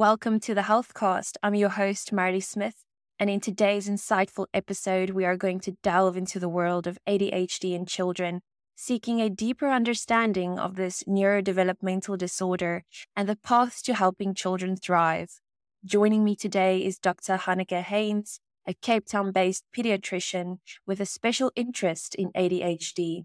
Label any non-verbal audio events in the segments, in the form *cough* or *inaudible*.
Welcome to the Health Healthcast. I'm your host, Marley Smith. And in today's insightful episode, we are going to delve into the world of ADHD in children, seeking a deeper understanding of this neurodevelopmental disorder and the paths to helping children thrive. Joining me today is Dr. Hanneke Heyns, a Cape Town based pediatrician with a special interest in ADHD.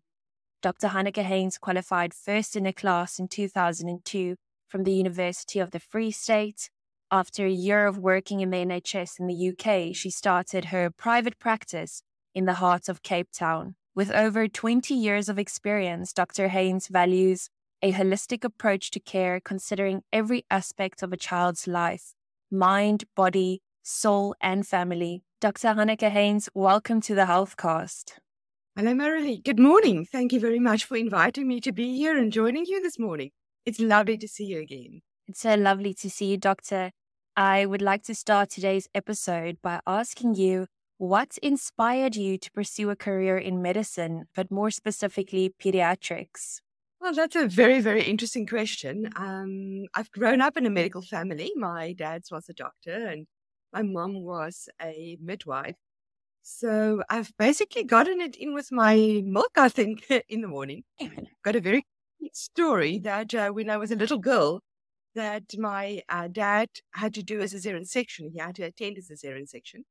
Dr. Hanneke Heyns qualified first in a class in 2002 from the University of the Free State. After a year of working in the NHS in the UK, she started her private practice in the heart of Cape Town. With over 20 years of experience, Dr. Heyns values a holistic approach to care, considering every aspect of a child's life mind, body, soul, and family. Dr. Hanneke Heyns, welcome to the Healthcast. Hello, Marilee. Good morning. Thank you very much for inviting me to be here and joining you this morning. It's lovely to see you again. It's so lovely to see you, Doctor. I would like to start today's episode by asking you what inspired you to pursue a career in medicine, but more specifically, pediatrics? Well, that's a very, very interesting question. Um, I've grown up in a medical family. My dad was a doctor and my mom was a midwife. So I've basically gotten it in with my milk, I think, *laughs* in the morning. *laughs* Got a very story that uh, when I was a little girl, that my uh, dad had to do a cesarean section. He had to attend a cesarean section.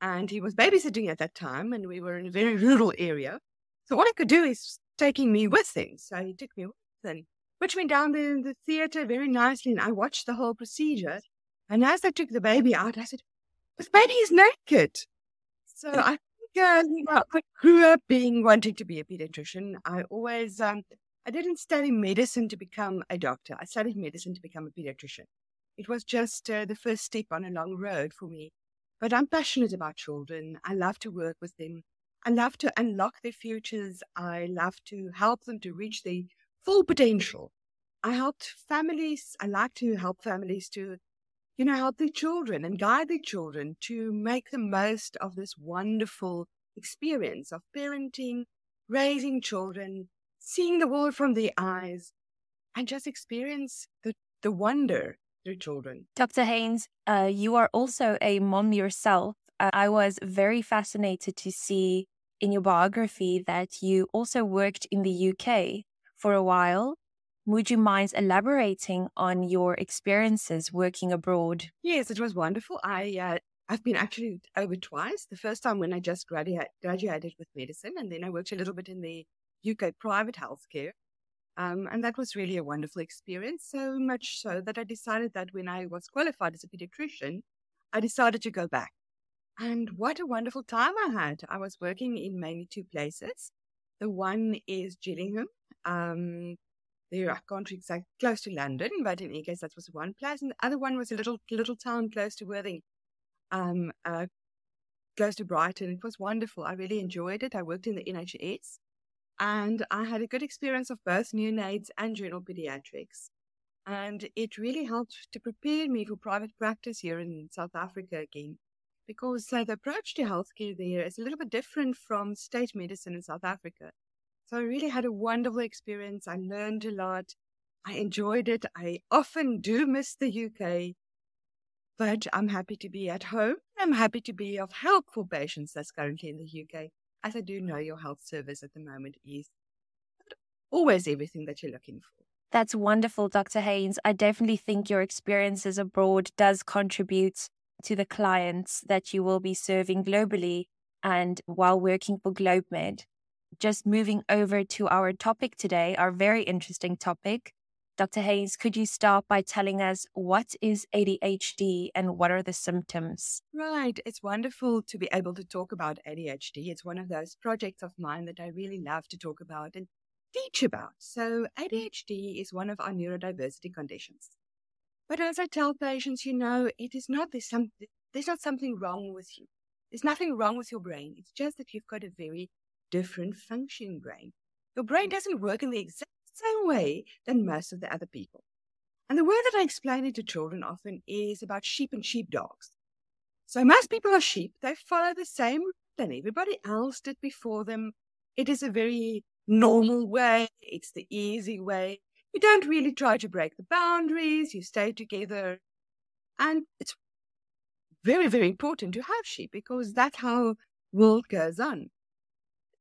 And he was babysitting at that time, and we were in a very rural area. So all he could do is taking me with him. So he took me with him, pushed me down the, the theater very nicely, and I watched the whole procedure. And as they took the baby out, I said, "This baby is naked." So I think uh, I grew up being wanting to be a pediatrician. I always, um, I didn't study medicine to become a doctor. I studied medicine to become a pediatrician. It was just uh, the first step on a long road for me. But I'm passionate about children. I love to work with them. I love to unlock their futures. I love to help them to reach their full potential. I helped families. I like to help families to, you know, help their children and guide their children to make the most of this wonderful experience of parenting, raising children, seeing the world from the eyes, and just experience the, the wonder through children. Dr. Heyns, uh, you are also a mom yourself. Uh, I was very fascinated to see in your biography that you also worked in the UK for a while. Would you mind elaborating on your experiences working abroad? Yes, it was wonderful. I uh, I've been actually over twice. The first time when I just graduated graduated with medicine, and then I worked a little bit in the UK private healthcare. Um, and that was really a wonderful experience, so much so that I decided that when I was qualified as a pediatrician, I decided to go back. And what a wonderful time I had. I was working in mainly two places. The one is Gillingham. Um, there, I can't close to London, but in any case, that was one place. And the other one was a little little town close to Worthing, um, uh, close to Brighton. It was wonderful. I really enjoyed it. I worked in the NHS. And I had a good experience of both neonates and general pediatrics. And it really helped to prepare me for private practice here in South Africa again. Because uh, the approach to healthcare there is a little bit different from state medicine in South Africa. So I really had a wonderful experience. I learned a lot. I enjoyed it. I often do miss the UK, but I'm happy to be at home. I'm happy to be of help for patients that's currently in the UK as I do know your health service at the moment is always everything that you're looking for. That's wonderful, Dr. Heyns. I definitely think your experiences abroad does contribute to the clients that you will be serving globally and while working for GlobeMed. Just moving over to our topic today, our very interesting topic, Dr. Heyns, could you start by telling us what is ADHD and what are the symptoms? Right. It's wonderful to be able to talk about ADHD. It's one of those projects of mine that I really love to talk about and teach about. So, ADHD is one of our neurodiversity conditions. But as I tell patients, you know, it is not there's, some, there's not something wrong with you. There's nothing wrong with your brain. It's just that you've got a very different functioning brain. Your brain doesn't work in the exact same way than most of the other people. And the way that I explain it to children often is about sheep and sheepdogs. So most people are sheep. They follow the same that everybody else did before them. It is a very normal way. It's the easy way. You don't really try to break the boundaries. You stay together. And it's very, very important to have sheep because that's how world goes on.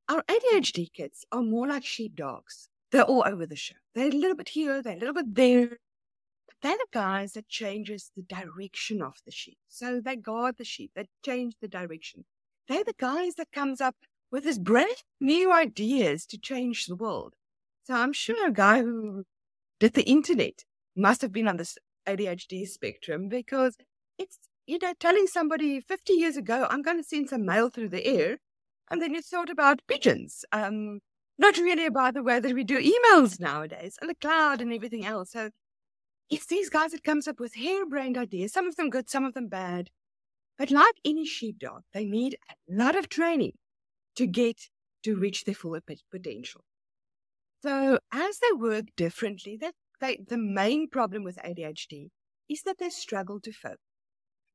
Our ADHD kids are more like sheepdogs. They're all over the show. They're a little bit here, they're a little bit there. But they're the guys that changes the direction of the sheep. So they guard the sheep, they change the direction. They're the guys that comes up with this brand new ideas to change the world. So I'm sure a guy who did the internet must have been on this ADHD spectrum because it's you know, telling somebody 50 years ago, I'm going to send some mail through the air. And then you thought about pigeons. Um, not really about the way that we do emails nowadays and the cloud and everything else. So it's these guys that comes up with harebrained ideas, some of them good, some of them bad. But like any sheepdog, they need a lot of training to get to reach their full potential. So as they work differently, they, the main problem with ADHD is that they struggle to focus.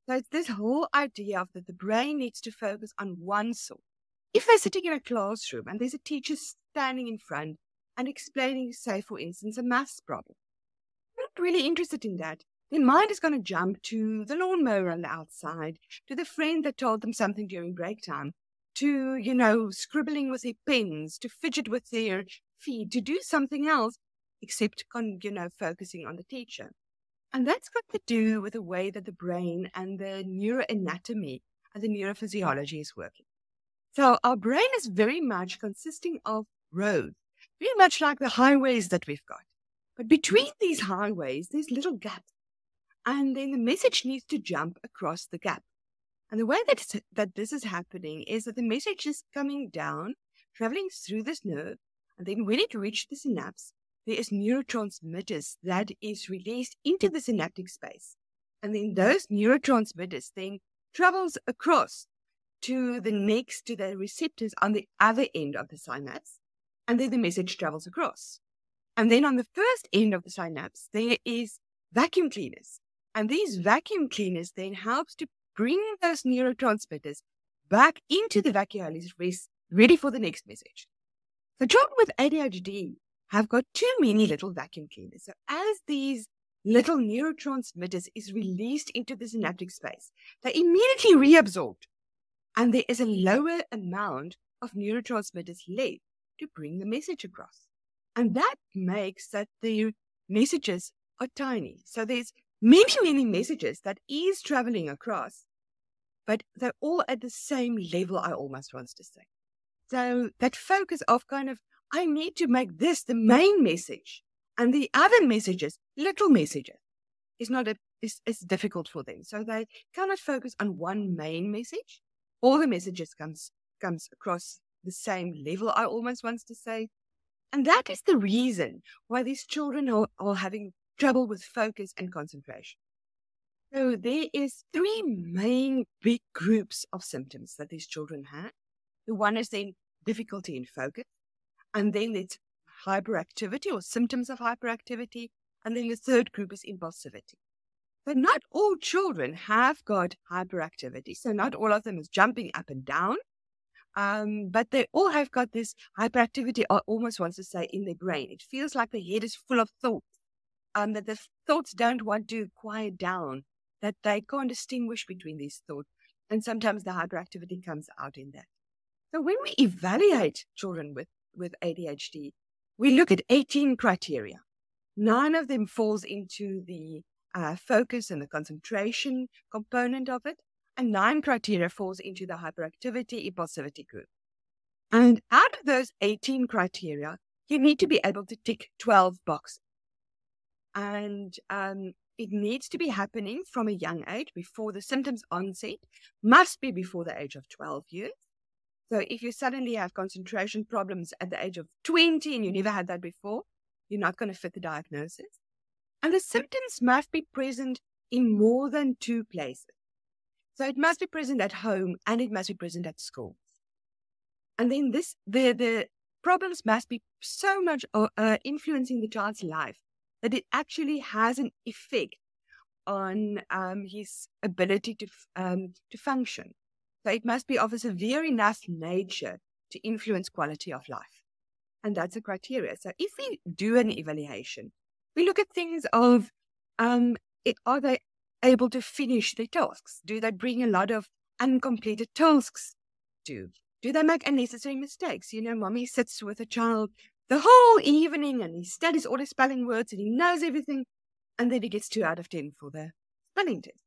So it's this whole idea of that the brain needs to focus on one source. If they're sitting in a classroom and there's a teacher standing in front and explaining, say, for instance, a maths problem, not really interested in that. Their mind is going to jump to the lawnmower on the outside, to the friend that told them something during break time, to, you know, scribbling with their pens, to fidget with their feet, to do something else, except, you know, focusing on the teacher. And that's got to do with the way that the brain and the neuroanatomy and the neurophysiology is working. So our brain is very much consisting of roads, very much like the highways that we've got. But between mm. these highways, there's little gaps. And then the message needs to jump across the gap. And the way that, that this is happening is that the message is coming down, traveling through this nerve, and then when it reaches the synapse, there is neurotransmitters that is released into the synaptic space. And then those neurotransmitters then travels across to the next to the receptors on the other end of the synapse. And then the message travels across. And then on the first end of the synapse, there is vacuum cleaners. And these vacuum cleaners then helps to bring those neurotransmitters back into the vacuoles ready for the next message. The children with ADHD have got too many little vacuum cleaners. So as these little neurotransmitters is released into the synaptic space, they're immediately reabsorbed. And there is a lower amount of neurotransmitters left to bring the message across. And that makes that the messages are tiny. So there's many, many messages that is traveling across, but they're all at the same level, I almost want to say. So that focus of kind of I need to make this the main message. And the other messages, little messages, is not a is, is difficult for them. So they cannot focus on one main message. All the messages comes comes across the same level, I almost want to say. And that is the reason why these children are, are having trouble with focus and concentration. So there is three main big groups of symptoms that these children have. The one is then difficulty in focus. And then it's hyperactivity or symptoms of hyperactivity. And then the third group is impulsivity. But not all children have got hyperactivity. So not all of them is jumping up and down. Um, but they all have got this hyperactivity, I almost want to say, in their brain. It feels like the head is full of thoughts, um, that the thoughts don't want to quiet down, that they can't distinguish between these thoughts. And sometimes the hyperactivity comes out in that. So when we evaluate children with with ADHD, we look at 18 criteria. Nine of them falls into the uh, focus and the concentration component of it, and nine criteria falls into the hyperactivity impulsivity group. And out of those 18 criteria, you need to be able to tick 12 boxes. And um, it needs to be happening from a young age before the symptoms onset, must be before the age of 12 years. So if you suddenly have concentration problems at the age of 20 and you never had that before, you're not going to fit the diagnosis. And the symptoms must be present in more than two places. So it must be present at home and it must be present at school. And then this, the, the problems must be so much uh, uh influencing the child's life that it actually has an effect on um, his ability to, um, to function. So it must be of a severe enough nature to influence quality of life. And that's a criteria. So if we do an evaluation, we look at things of, um, it, are they able to finish their tasks? Do they bring a lot of uncompleted tasks? Do do they make unnecessary mistakes? You know, mommy sits with a child the whole evening and he studies all the spelling words and he knows everything, and then he gets two out of ten for the spelling test.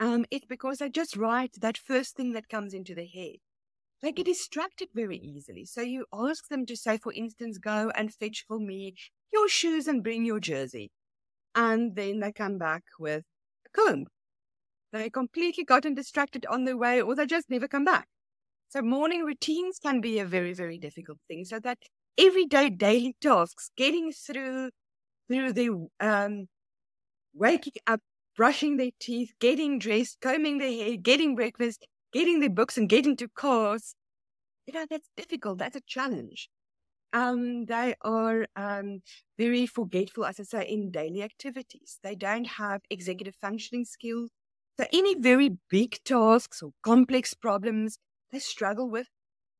Um, it's because they just write that first thing that comes into their head. They get distracted very easily. So you ask them to say, for instance, go and fetch for me your shoes and bring your jersey. And then they come back with comb. They completely gotten distracted on the way or they just never come back. So morning routines can be a very, very difficult thing. So that everyday daily tasks, getting through through the um, waking up, brushing their teeth, getting dressed, combing their hair, getting breakfast, getting their books and getting to course, you know, that's difficult. That's a challenge. Um, they are um, very forgetful, as I say, in daily activities. They don't have executive functioning skills. So any very big tasks or complex problems they struggle with,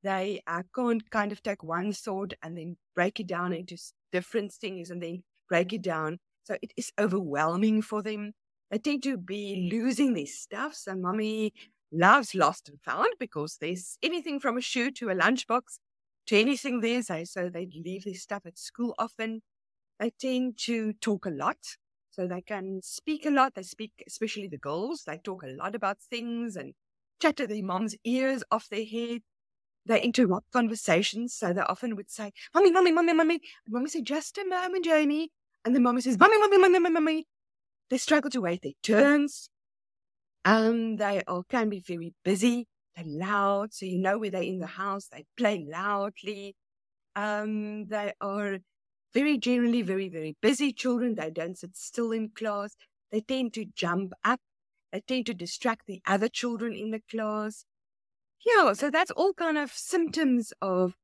they uh, can't kind of take one thought and then break it down into different things and then break it down. So it is overwhelming for them. They tend to be losing their stuff. So mommy loves lost and found because there's anything from a shoe to a lunchbox to anything there. So, so they leave their stuff at school often. They tend to talk a lot. So they can speak a lot. They speak, especially the girls, they talk a lot about things and chatter their mom's ears off their head. They interrupt conversations. So they often would say, Mommy, Mommy, Mommy, Mommy. And Mommy say, Just a moment, Jamie. And the mommy says, Mommy, Mommy, Mommy, Mommy, Mommy. They struggle to wait their turns. Um, they all can be very busy. They're loud, so you know where they're in the house. They play loudly. Um, they are very generally very, very busy children. They don't sit still in class. They tend to jump up. They tend to distract the other children in the class. Yeah, so that's all kind of symptoms of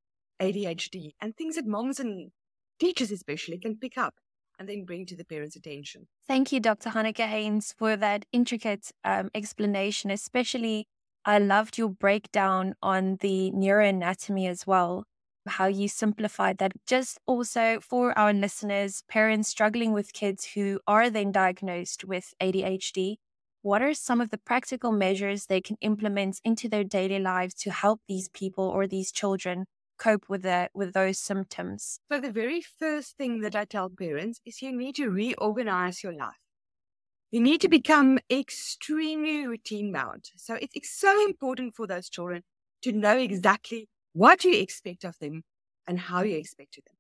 ADHD and things that moms and teachers especially can pick up and then bring to the parents' attention. Thank you, Dr. Hanneke Heyns, for that intricate um, explanation. Especially, I loved your breakdown on the neuroanatomy as well, how you simplified that. Just also for our listeners, parents struggling with kids who are then diagnosed with ADHD, what are some of the practical measures they can implement into their daily lives to help these people or these children cope with the with those symptoms? So the very first thing that I tell parents is you need to reorganize your life. You need to become extremely routine bound. So it's, it's so important for those children to know exactly what you expect of them and how you expect of them.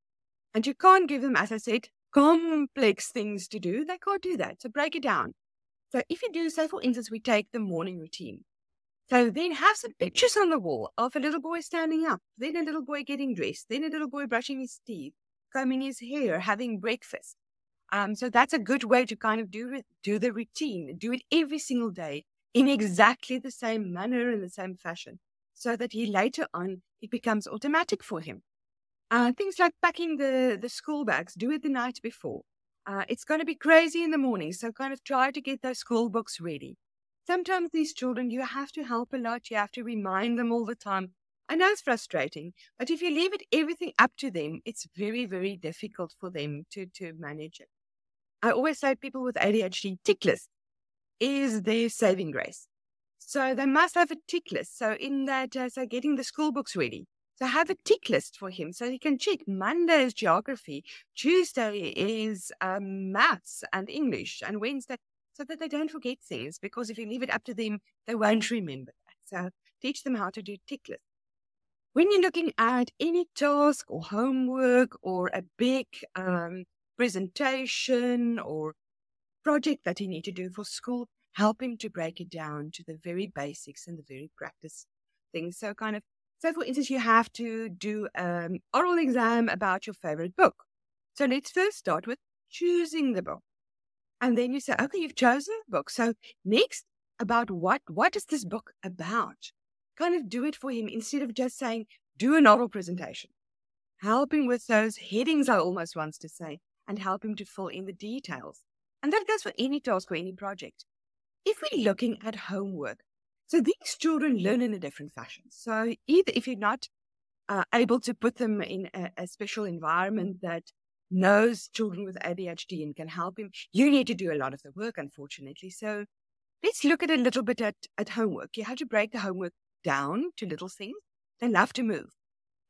And you can't give them, as I said, complex things to do. They can't do that. So break it down. So if you do, say for instance, we take the morning routine. So then have some pictures on the wall of a little boy standing up, then a little boy getting dressed, then a little boy brushing his teeth, combing his hair, having breakfast. Um, so that's a good way to kind of do do the routine, do it every single day in exactly the same manner and the same fashion, so that he later on it becomes automatic for him. Uh, things like packing the the school bags, do it the night before. Uh, it's going to be crazy in the morning, so kind of try to get those school books ready sometimes these children, you have to help a lot. You have to remind them all the time. I know it's frustrating, but if you leave it everything up to them, it's very, very difficult for them to, to manage it. I always say people with ADHD tick list is their saving grace. So they must have a tick list. So in that, uh, so getting the school books ready. So have a tick list for him so he can check. Monday is geography, Tuesday is um, maths and English, and Wednesday so that they don't forget things. Because if you leave it up to them, they won't remember that. So teach them how to do tick lists. When you're looking at any task or homework or a big um, presentation or project that he need to do for school, help him to break it down to the very basics and the very practice things. So kind of, so for instance, you have to do an um, oral exam about your favorite book. So let's first start with choosing the book. And then you say, okay, you've chosen the book. So next, about what what is this book about? Kind of do it for him instead of just saying, do an oral presentation. Helping with those headings, I almost wants to say, and help him to fill in the details. And that goes for any task or any project. If we're looking at homework, so these children learn in a different fashion. So either if you're not uh, able to put them in a, a special environment that knows children with ADHD and can help him. You need to do a lot of the work, unfortunately. So let's look at a little bit at, at homework. You have to break the homework down to little things. They love to move.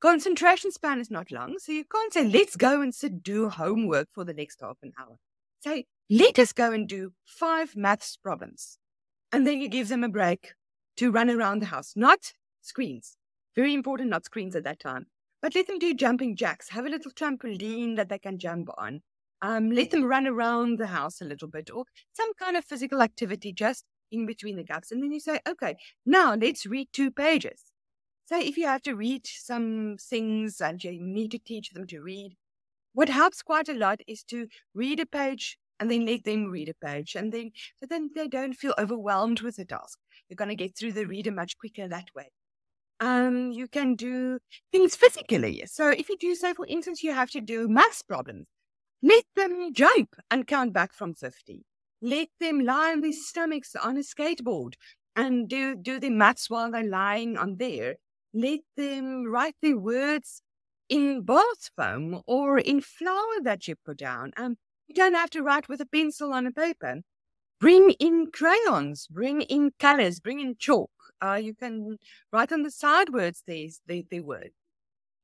Concentration span is not long, so you can't say, let's go and sit do homework for the next half an hour. Say, let us go and do five maths problems. And then you give them a break to run around the house, not screens. Very important, not screens at that time. But let them do jumping jacks. Have a little trampoline that they can jump on. Um, let them run around the house a little bit or some kind of physical activity just in between the gaps. And then you say, okay, now let's read two pages. So if you have to read some things and you need to teach them to read, what helps quite a lot is to read a page and then let them read a page. And then so then they don't feel overwhelmed with the task. You're going to get through the reader much quicker that way um, you can do things physically. So if you do, say, for instance, you have to do maths problems, let them jump and count back from 50. Let them lie on their stomachs on a skateboard and do, do the maths while they're lying on there. Let them write their words in bath foam or in flour that you put down. Um, you don't have to write with a pencil on a paper. Bring in crayons, bring in colors, bring in chalk uh, you can write on the side words these the, the word.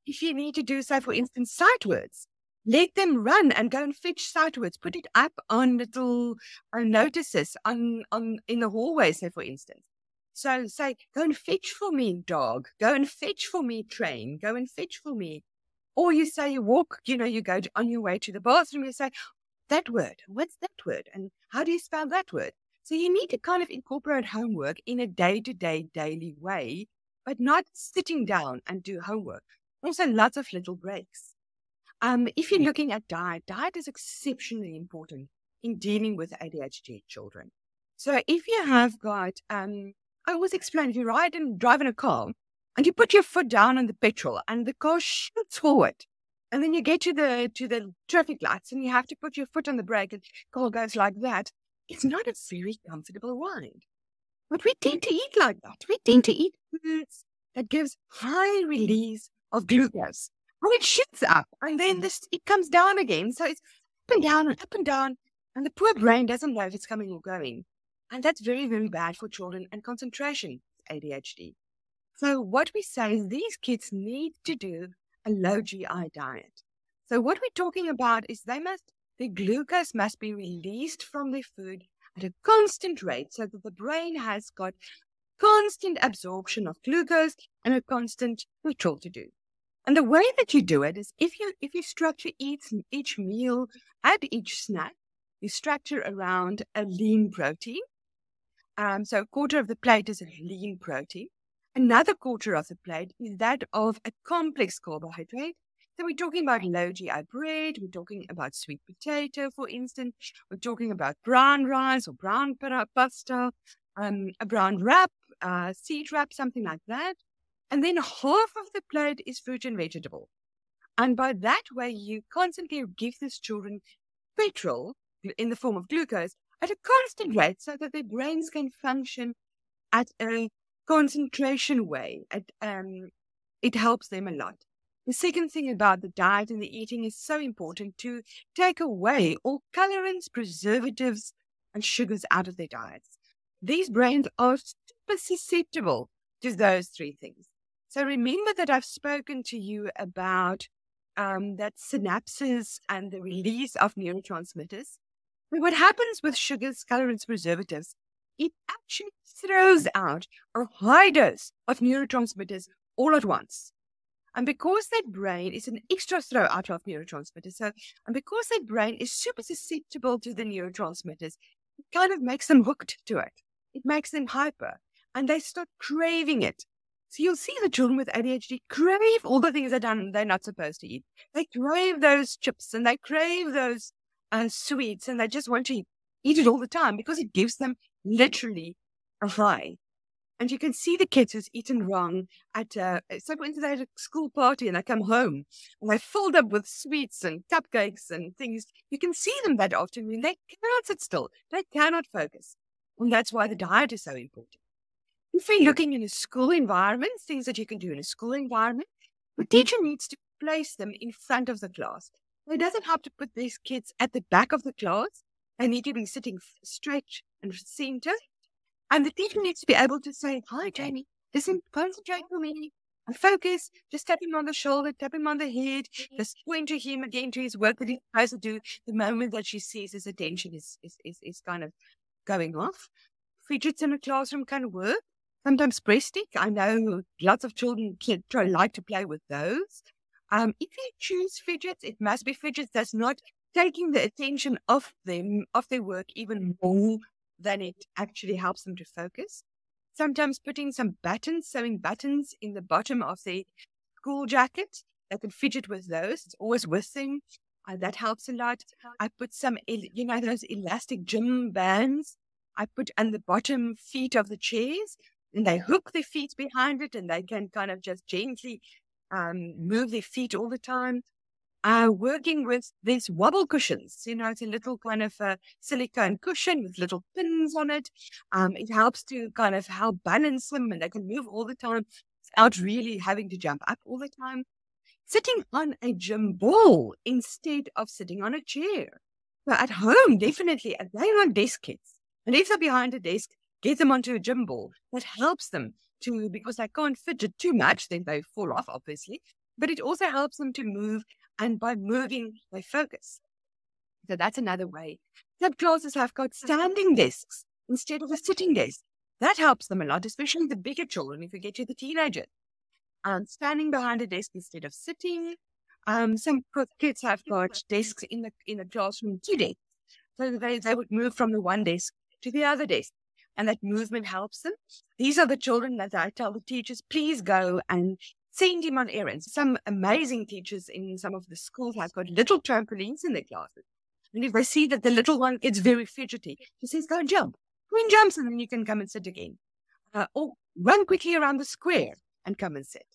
If you need to do, say, for instance, sight words, let them run and go and fetch sight words. Put it up on little uh, notices on, on in the hallway, say, for instance. So say, go and fetch for me, dog. Go and fetch for me, train. Go and fetch for me. Or you say you walk, you know, you go to, on your way to the bathroom, you say, that word, what's that word? And how do you spell that word? So you need to kind of incorporate homework in a day to day, daily way, but not sitting down and do homework. Also, lots of little breaks. Um, if you're looking at diet, diet is exceptionally important in dealing with ADHD children. So if you have got, um, I always explain, if you ride and drive in a car and you put your foot down on the petrol and the car shoots forward, and then you get to the to the traffic lights and you have to put your foot on the brake and the car goes like that it's not a very comfortable ride. But we tend to eat like that. We tend to eat foods that gives high release of glucose. And it shoots up and then this it comes down again. So it's up and down and up and down. And the poor brain doesn't know if it's coming or going. And that's very, very bad for children and concentration ADHD. So what we say is these kids need to do a low GI diet. So what we're talking about is they must the glucose must be released from the food at a constant rate so that the brain has got constant absorption of glucose and a constant withdrawal to do. And the way that you do it is if you if you structure each each meal and each snack, you structure around a lean protein. Um, so a quarter of the plate is a lean protein. Another quarter of the plate is that of a complex carbohydrate, so we're talking about low GI bread, we're talking about sweet potato, for instance, we're talking about brown rice or brown pasta, um, a brown wrap, uh, seed wrap, something like that. And then half of the plate is fruit and vegetable. And by that way, you constantly give these children petrol in the form of glucose at a constant rate so that their brains can function at a concentration way. At, um, it helps them a lot. The second thing about the diet and the eating is so important to take away all colorants, preservatives, and sugars out of their diets. These brains are super susceptible to those three things. So remember that I've spoken to you about um, that synapses and the release of neurotransmitters. What happens with sugars, colorants, preservatives, it actually throws out a high dose of neurotransmitters all at once. And because that brain is an extra throw out of neurotransmitters, so and because that brain is super susceptible to the neurotransmitters, it kind of makes them hooked to it. It makes them hyper and they start craving it. So you'll see the children with ADHD crave all the things they're done they're not supposed to eat. They crave those chips and they crave those uh, sweets and they just want to eat it all the time because it gives them literally a high. And you can see the kids who's eaten wrong at, uh, so for instance, they had a school party and they come home and they're filled up with sweets and cupcakes and things. You can see them that afternoon. They cannot sit still. They cannot focus. And that's why the diet is so important. If we're looking in a school environment, things that you can do in a school environment, the teacher needs to place them in front of the class. It doesn't help to put these kids at the back of the class. They need to be sitting straight and center. And the teacher needs to be able to say, Hi, Jamie, listen, concentrate for me and focus. Just tap him on the shoulder, tap him on the head, mm-hmm. just point to him again to his work that he's supposed to do. The moment that she sees his attention is, is, is, is kind of going off. Fidgets in a classroom can work. Sometimes breast stick. I know lots of children try, like to play with those. Um, if you choose fidgets, it must be fidgets that's not taking the attention of them, of their work even more than it actually helps them to focus. Sometimes putting some buttons, sewing buttons in the bottom of the school jacket. They can fidget with those. It's always with them. Uh, that helps a lot. I put some, you know, those elastic gym bands I put on the bottom feet of the chairs and they hook their feet behind it and they can kind of just gently um, move their feet all the time. Uh, working with these wobble cushions, you know, it's a little kind of a silicone cushion with little pins on it. Um, it helps to kind of help balance them and they can move all the time without really having to jump up all the time. Sitting on a gym ball instead of sitting on a chair. So at home, definitely, they're on desk kids. And if they're behind a desk, get them onto a gym ball. That helps them because they can't fidget too much, then they fall off, obviously. But it also helps them to move. And by moving, they focus. So that's another way. Some classes have got standing desks instead of a sitting desk. That helps them a lot, especially the bigger children, if you get to the teenagers. And standing behind a desk instead of sitting. Um, some kids have got desks in the in the classroom, two. So they, they would move from the one desk to the other desk and that movement helps them. These are the children that I tell the teachers, please go and send him on errands. Some amazing teachers in some of the schools have got little trampolines in their classes. And if they see that the little one gets very fidgety, he says, go and jump. Go jumps, and then you can come and sit again. Uh, or run quickly around the square and come and sit.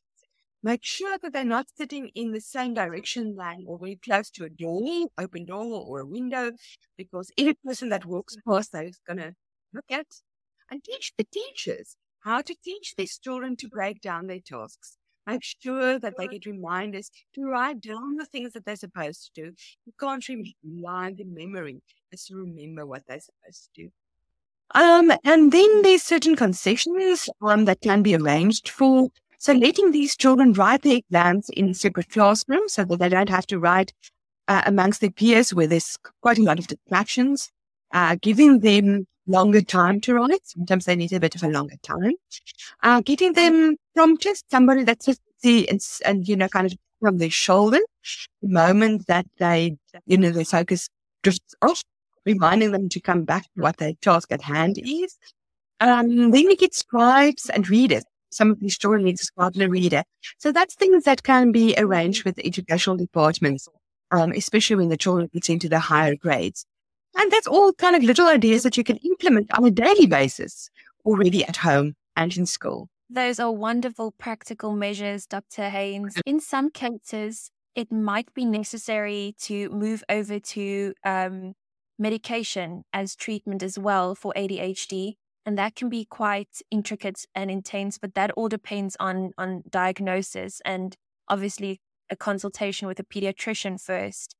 Make sure that they're not sitting in the same direction line or very close to a door, open door or a window, because any person that walks past those is going to look at and teach the teachers how to teach these children to break down their tasks. Make sure that they get reminders to write down the things that they're supposed to do. You can't rely on the memory just to remember what they're supposed to do. Um, and then there's certain concessions um, that can be arranged for. So letting these children write their exams in separate classrooms so that they don't have to write uh, amongst their peers where there's quite a lot of distractions. Uh, giving them longer time to write. Sometimes they need a bit of a longer time. Uh, getting them from just somebody that's just and, and, you know, kind of from their shoulder, the moment that they, you know, their focus drifts off, reminding them to come back to what their task at hand is. Um, then you get scribes and readers. Some of these children need a scribe and a reader. So that's things that can be arranged with the educational departments, um, especially when the children get into the higher grades. And that's all kind of little ideas that you can implement on a daily basis already at home and in school. Those are wonderful practical measures, Dr. Heyns. In some cases, it might be necessary to move over to um, medication as treatment as well for ADHD. And that can be quite intricate and intense, but that all depends on, on diagnosis and obviously a consultation with a pediatrician first.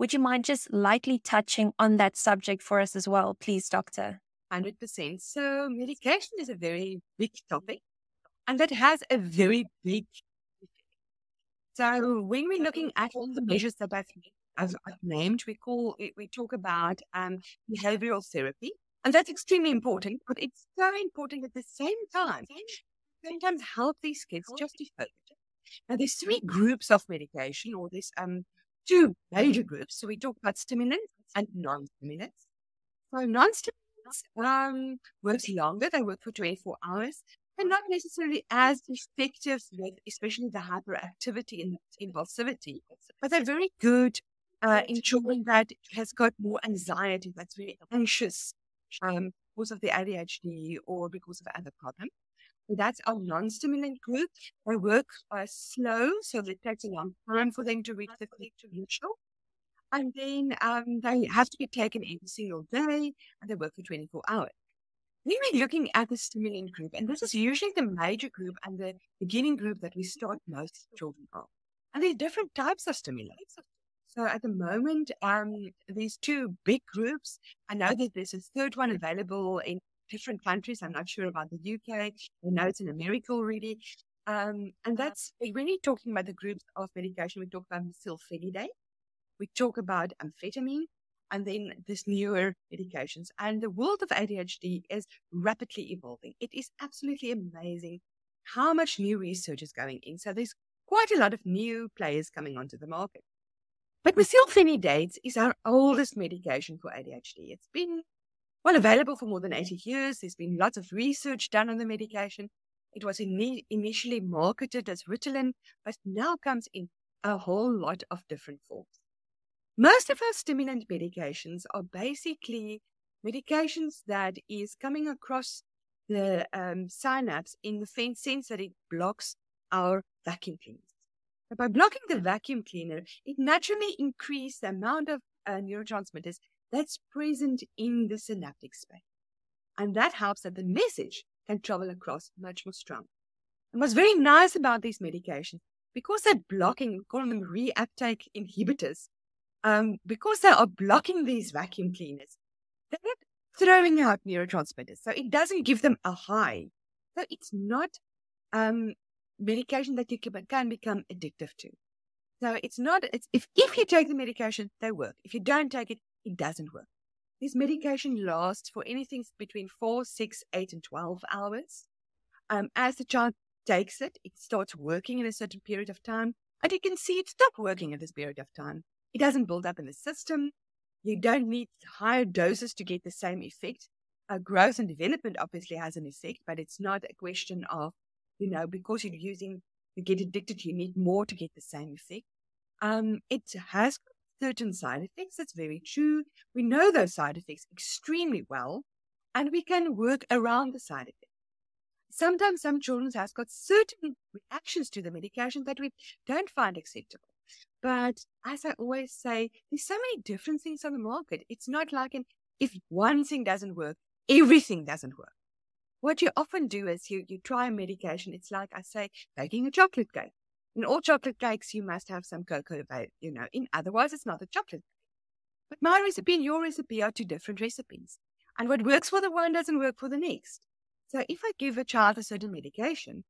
Would you mind just lightly touching on that subject for us as well, please, Doctor? 100%. So, medication is a very big topic and that has a very big so when we're looking at all the measures that I've, I've, named, we call we talk about um, behavioral therapy, and that's extremely important. But it's so important at the same time. Sometimes help these kids just to focus. Now, there's three groups of medication, or this um two major groups. So we talk about stimulants and non-stimulants. So non-stimulants um, works longer. They work for 24 hours and not necessarily as effective with especially the hyperactivity and impulsivity, but they're very good uh, in children that has got more anxiety, that's very anxious um, because of the ADHD or because of other problems. That's our non-stimulant group. They work uh, slow, so it takes a long time for them to reach the potential. And then um, they have to be taken every single day, and they work for 24 hours. Then we're looking at the stimulant group, and this is usually the major group and the beginning group that we start most children on. And there are different types of stimulants. So at the moment, um, these two big groups. I know that there's a third one available in different countries. I'm not sure about the UK. I know it's in America already. Um, and that's really talking about the groups of medication. We talk about methylphenidate. We talk about amphetamine and then this newer medications. And the world of ADHD is rapidly evolving. It is absolutely amazing how much new research is going in. So there's quite a lot of new players coming onto the market. But methylphenidate is our oldest medication for ADHD. It's been well available for more than 80 years. There's been lots of research done on the medication. It was in, initially marketed as Ritalin, but now comes in a whole lot of different forms. Most of our stimulant medications are basically medications that is coming across the um, synapse in the sense that it blocks our vacuum cleaners. So by blocking the vacuum cleaner, it naturally increases the amount of uh, neurotransmitters that's present in the synaptic space. And that helps that the message can travel across much more strong. And what's very nice about these medications, because they're blocking, we call them reuptake inhibitors, um, because they are blocking these vacuum cleaners, they're not throwing out neurotransmitters. So it doesn't give them a high. So it's not um, medication that you can, can become addictive to. So it's not, it's, if, if you take the medication, they work. If you don't take it, it doesn't work. This medication lasts for anything between four, six, eight, and 12 hours. Um, as the child takes it, it starts working in a certain period of time, and you can see it stop working at this period of time. It doesn't build up in the system. You don't need higher doses to get the same effect. Uh, growth and development obviously has an effect, but it's not a question of, you know, because you're using, you get addicted, you need more to get the same effect. Um, it has certain side effects. That's very true. We know those side effects extremely well, and we can work around the side effects. Sometimes some children have got certain reactions to the medication that we don't find acceptable. But as I always say, there's so many different things on the market. It's not like an, if one thing doesn't work, everything doesn't work. What you often do is you, you try a medication. It's like I say, baking a chocolate cake. In all chocolate cakes, you must have some cocoa, you know, in otherwise it's not a chocolate. But my recipe and your recipe are two different recipes. And what works for the one doesn't work for the next. So if I give a child a certain medication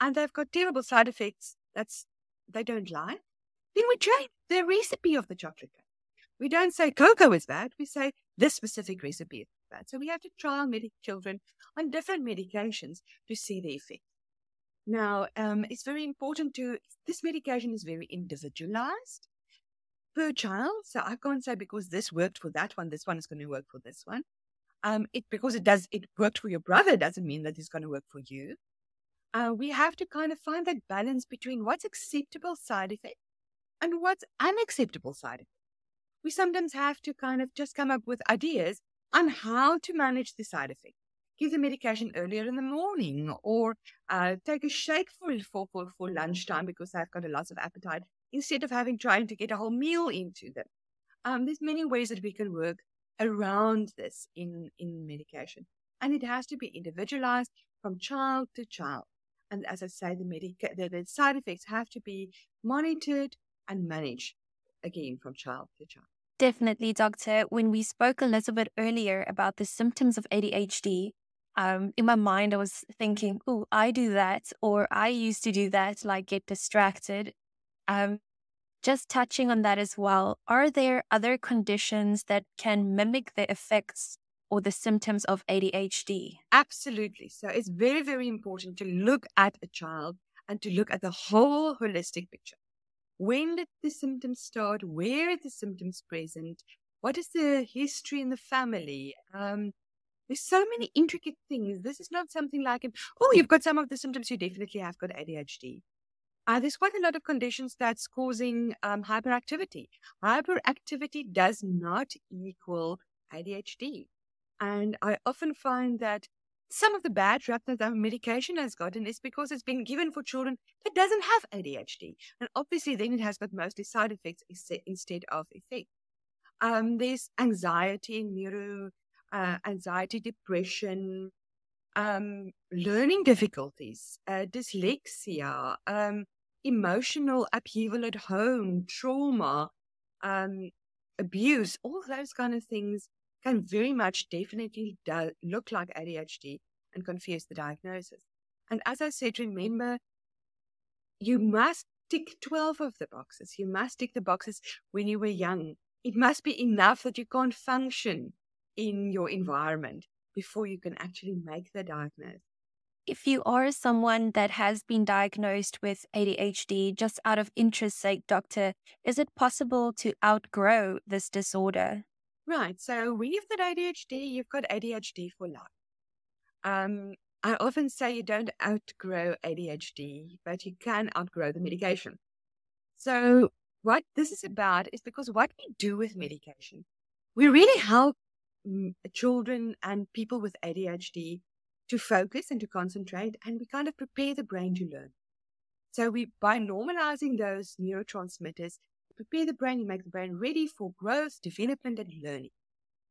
and they've got terrible side effects that's they don't like, then we change the recipe of the chocolate cake. We don't say cocoa is bad, we say this specific recipe is bad. So we have to trial medic children on different medications to see the effect. Now, um, it's very important to, this medication is very individualized per child. So I can't say because this worked for that one, this one is going to work for this one. Um, it because it does it worked for your brother doesn't mean that it's going to work for you. Uh, we have to kind of find that balance between what's acceptable side effect and what's unacceptable side effect. We sometimes have to kind of just come up with ideas on how to manage the side effect give the medication earlier in the morning or uh, take a shake for, for, for, for lunchtime because they've got a lot of appetite instead of having trying to get a whole meal into them. Um, there's many ways that we can work around this in, in medication. And it has to be individualized from child to child. And as I say, the, medica- the, the side effects have to be monitored and managed again from child to child. Definitely, doctor. When we spoke a little bit earlier about the symptoms of ADHD, um, in my mind, I was thinking, oh, I do that, or I used to do that, like get distracted. Um, just touching on that as well, are there other conditions that can mimic the effects or the symptoms of ADHD? Absolutely. So it's very, very important to look at a child and to look at the whole holistic picture. When did the symptoms start? Where are the symptoms present? What is the history in the family? Um, there's so many intricate things. This is not something like, oh, you've got some of the symptoms, you definitely have got ADHD. Uh, there's quite a lot of conditions that's causing um, hyperactivity. Hyperactivity does not equal ADHD. And I often find that some of the bad rap that our medication has gotten is because it's been given for children that doesn't have ADHD. And obviously then it has got mostly side effects instead of effect. Um, there's anxiety, neuro uh, anxiety, depression, um, learning difficulties, uh, dyslexia, um, emotional upheaval at home, trauma, um, abuse, all those kind of things can very much definitely do, look like ADHD and confuse the diagnosis. And as I said, remember, you must tick 12 of the boxes. You must tick the boxes when you were young. It must be enough that you can't function in your environment before you can actually make the diagnosis. If you are someone that has been diagnosed with ADHD, just out of interest sake, doctor, is it possible to outgrow this disorder? Right. So when you've got ADHD, you've got ADHD for life. Um, I often say you don't outgrow ADHD, but you can outgrow the medication. So what this is about is because what we do with medication, we really help children and people with ADHD to focus and to concentrate, and we kind of prepare the brain to learn. So we, by normalizing those neurotransmitters, prepare the brain, you make the brain ready for growth, development, and learning.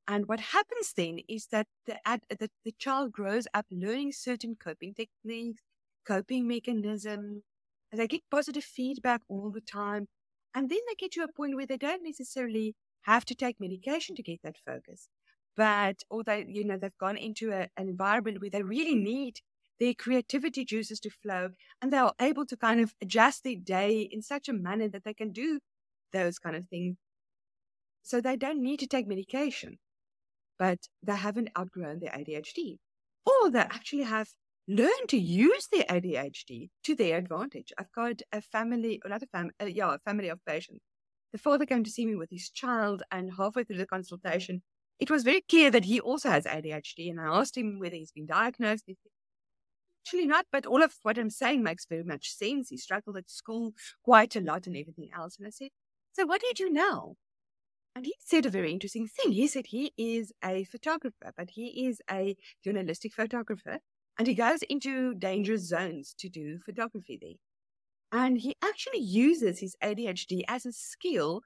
And what happens then is that the, the, the child grows up learning certain coping techniques, coping mechanisms. They get positive feedback all the time. And then they get to a point where they don't necessarily have to take medication to get that focus but although, you know they've gone into a, an environment where they really need their creativity juices to flow and they are able to kind of adjust their day in such a manner that they can do those kind of things. So they don't need to take medication but they haven't outgrown their adhd or they actually have learned to use their adhd to their advantage. I've got a family or not a family uh, yeah a family of patients. The father came to see me with his child and halfway through the consultation it was very clear that he also has ADHD. And I asked him whether he's been diagnosed. He said, Actually, not, but all of what I'm saying makes very much sense. He struggled at school quite a lot and everything else. And I said, So what do you do now? And he said a very interesting thing. He said he is a photographer, but he is a journalistic photographer. And he goes into dangerous zones to do photography there. And he actually uses his ADHD as a skill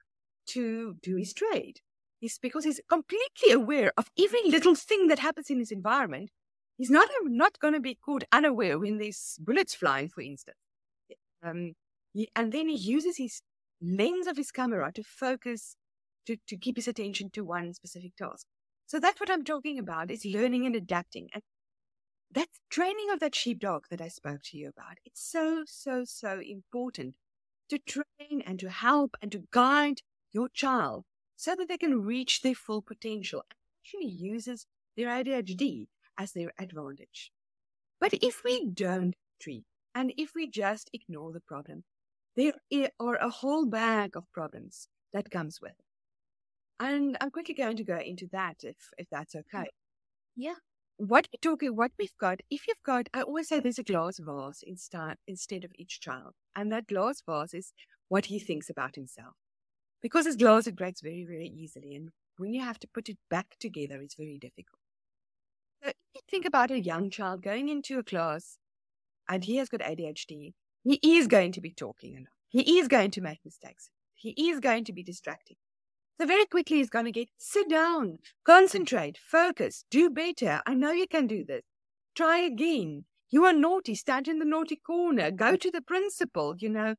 to do his trade is because he's completely aware of every little thing that happens in his environment. He's not not going to be caught unaware when there's bullets flying, for instance. Um, he, and then he uses his lens of his camera to focus, to, to keep his attention to one specific task. So that's what I'm talking about is learning and adapting. And that's training of that sheepdog that I spoke to you about. It's so, so, so important to train and to help and to guide your child so that they can reach their full potential and actually uses their ADHD as their advantage. But if we don't treat and if we just ignore the problem, there are a whole bag of problems that comes with it. And I'm quickly going to go into that if, if that's okay. Mm. Yeah. What we talking, what we've got, if you've got, I always say there's a glass vase instead, instead of each child. And that glass vase is what he thinks about himself. Because it's glass, it breaks very, very easily. And when you have to put it back together, it's very difficult. So think about a young child going into a class and he has got ADHD. He is going to be talking a lot. He is going to make mistakes. He is going to be distracted. So very quickly he's going to get sit down, concentrate, focus, do better. I know you can do this. Try again. You are naughty. Stand in the naughty corner. Go to the principal. You know,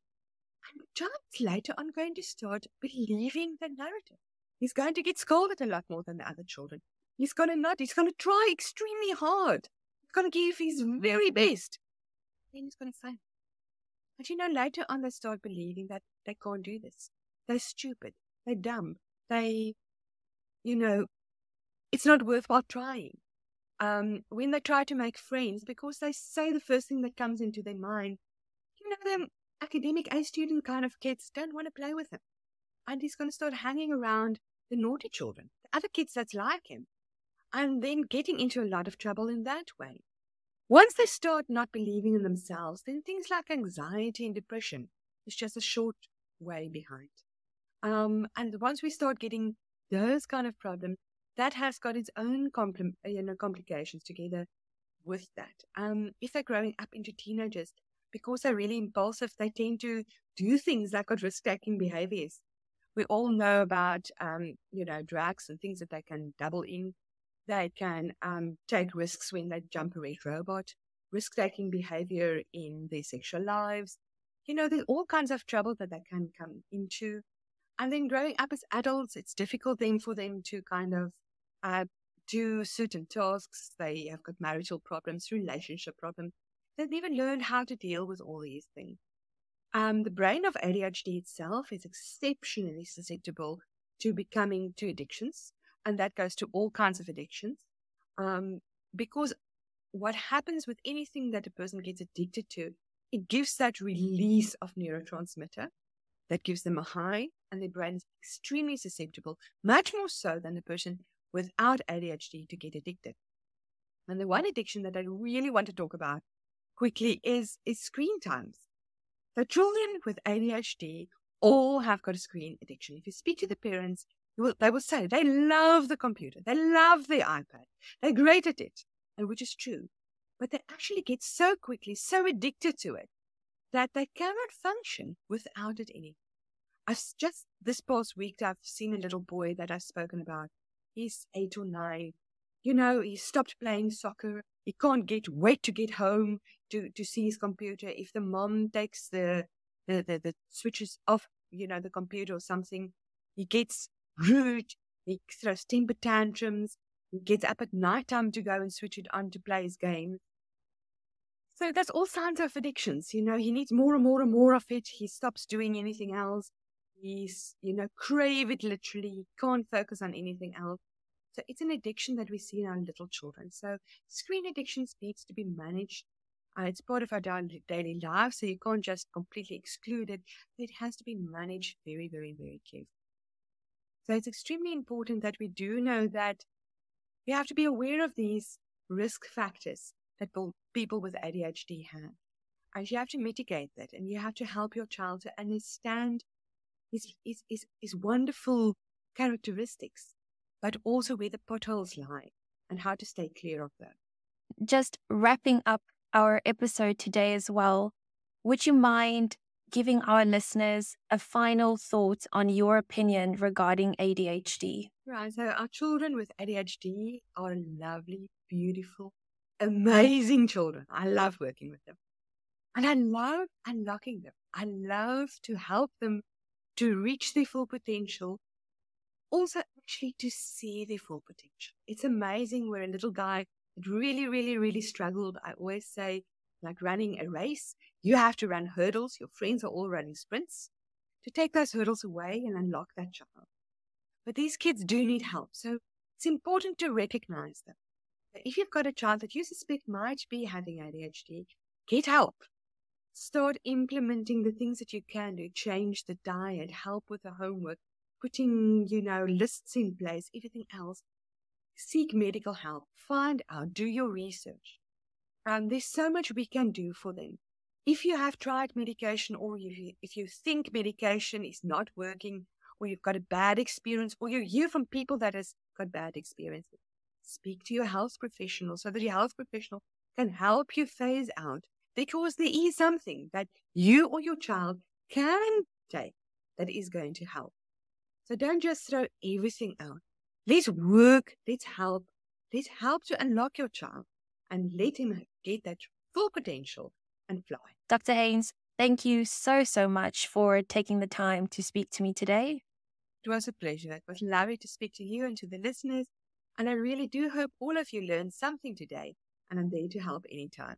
and John's later on going to start believing the narrative. He's going to get scolded a lot more than the other children. He's going to not, he's going to try extremely hard. He's going to give his very best. Then he's going to fail. But you know, later on they start believing that they can't do this. They're stupid. They're dumb. They, you know, it's not worthwhile trying. Um, when they try to make friends, because they say the first thing that comes into their mind, you know, them academic A student kind of kids don't want to play with him. And he's going to start hanging around the naughty children, the other kids that's like him, and then getting into a lot of trouble in that way. Once they start not believing in themselves, then things like anxiety and depression is just a short way behind. Um, and once we start getting those kind of problems, that has got its own compl- you know, complications together with that. Um, if they're growing up into teenagers, because they're really impulsive, they tend to do things like got risk taking behaviors. We all know about, um, you know, drugs and things that they can double in. They can um, take risks when they jump a red robot, risk taking behavior in their sexual lives. You know, there's all kinds of trouble that they can come into. And then growing up as adults, it's difficult then for them to kind of uh, do certain tasks. They have got marital problems, relationship problems. They've never learned how to deal with all these things. Um, the brain of ADHD itself is exceptionally susceptible to becoming to addictions, and that goes to all kinds of addictions. Um, because what happens with anything that a person gets addicted to, it gives that release of neurotransmitter that gives them a high, and their brain is extremely susceptible, much more so than the person without ADHD to get addicted. And the one addiction that I really want to talk about quickly is, is screen times. So children with ADHD all have got a screen addiction. If you speak to the parents, will, they will say they love the computer, they love the iPad, they're great at it, and which is true. But they actually get so quickly, so addicted to it, that they cannot function without it anymore. I've just this past week, I've seen a little boy that I've spoken about. He's eight or nine. You know, he stopped playing soccer. He can't get wait to get home to, to see his computer. If the mom takes the, the, the, the switches off, you know, the computer or something, he gets rude. He throws temper tantrums. He gets up at night time to go and switch it on to play his game. So that's all signs of addictions. You know, he needs more and more and more of it. He stops doing anything else. He's, you know, crave it literally. He can't focus on anything else. So it's an addiction that we see in our little children. So screen addictions needs to be managed. Uh, it's part of our daily life, so you can't just completely exclude it. It has to be managed very, very, very carefully. So it's extremely important that we do know that we have to be aware of these risk factors that people with ADHD have. And you have to mitigate that and you have to help your child to understand his, his, his, his wonderful characteristics, but also where the potholes lie and how to stay clear of them. Just wrapping up our episode today as well, would you mind giving our listeners a final thought on your opinion regarding ADHD? Right. So, our children with ADHD are lovely, beautiful, amazing children. I love working with them. And I love unlocking them. I love to help them to reach their full potential. Also, actually, to see their full potential. It's amazing where a little guy that really, really, really struggled. I always say, like running a race, you have to run hurdles. Your friends are all running sprints to take those hurdles away and unlock that child. But these kids do need help. So it's important to recognize them. If you've got a child that you suspect might be having ADHD, get help. Start implementing the things that you can do. Change the diet, help with the homework, putting, you know, lists in place, everything else. Seek medical help. Find out. Do your research. And there's so much we can do for them. If you have tried medication or if you, if you think medication is not working or you've got a bad experience or you hear from people that has got bad experiences, speak to your health professional so that your health professional can help you phase out because there is something that you or your child can take that is going to help. So don't just throw everything out. Let's work, let's help, let's help to unlock your child and let him get that full potential and fly. Dr. Heyns, thank you so, so much for taking the time to speak to me today. It was a pleasure. It was lovely to speak to you and to the listeners. And I really do hope all of you learned something today. And I'm there to help anytime.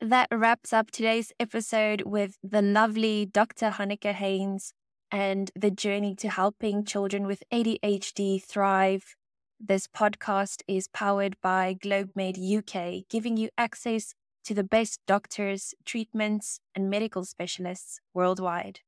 That wraps up today's episode with the lovely Dr. Hanneke Heyns and the journey to helping children with ADHD thrive. This podcast is powered by GlobeMed UK, giving you access to the best doctors, treatments, and medical specialists worldwide.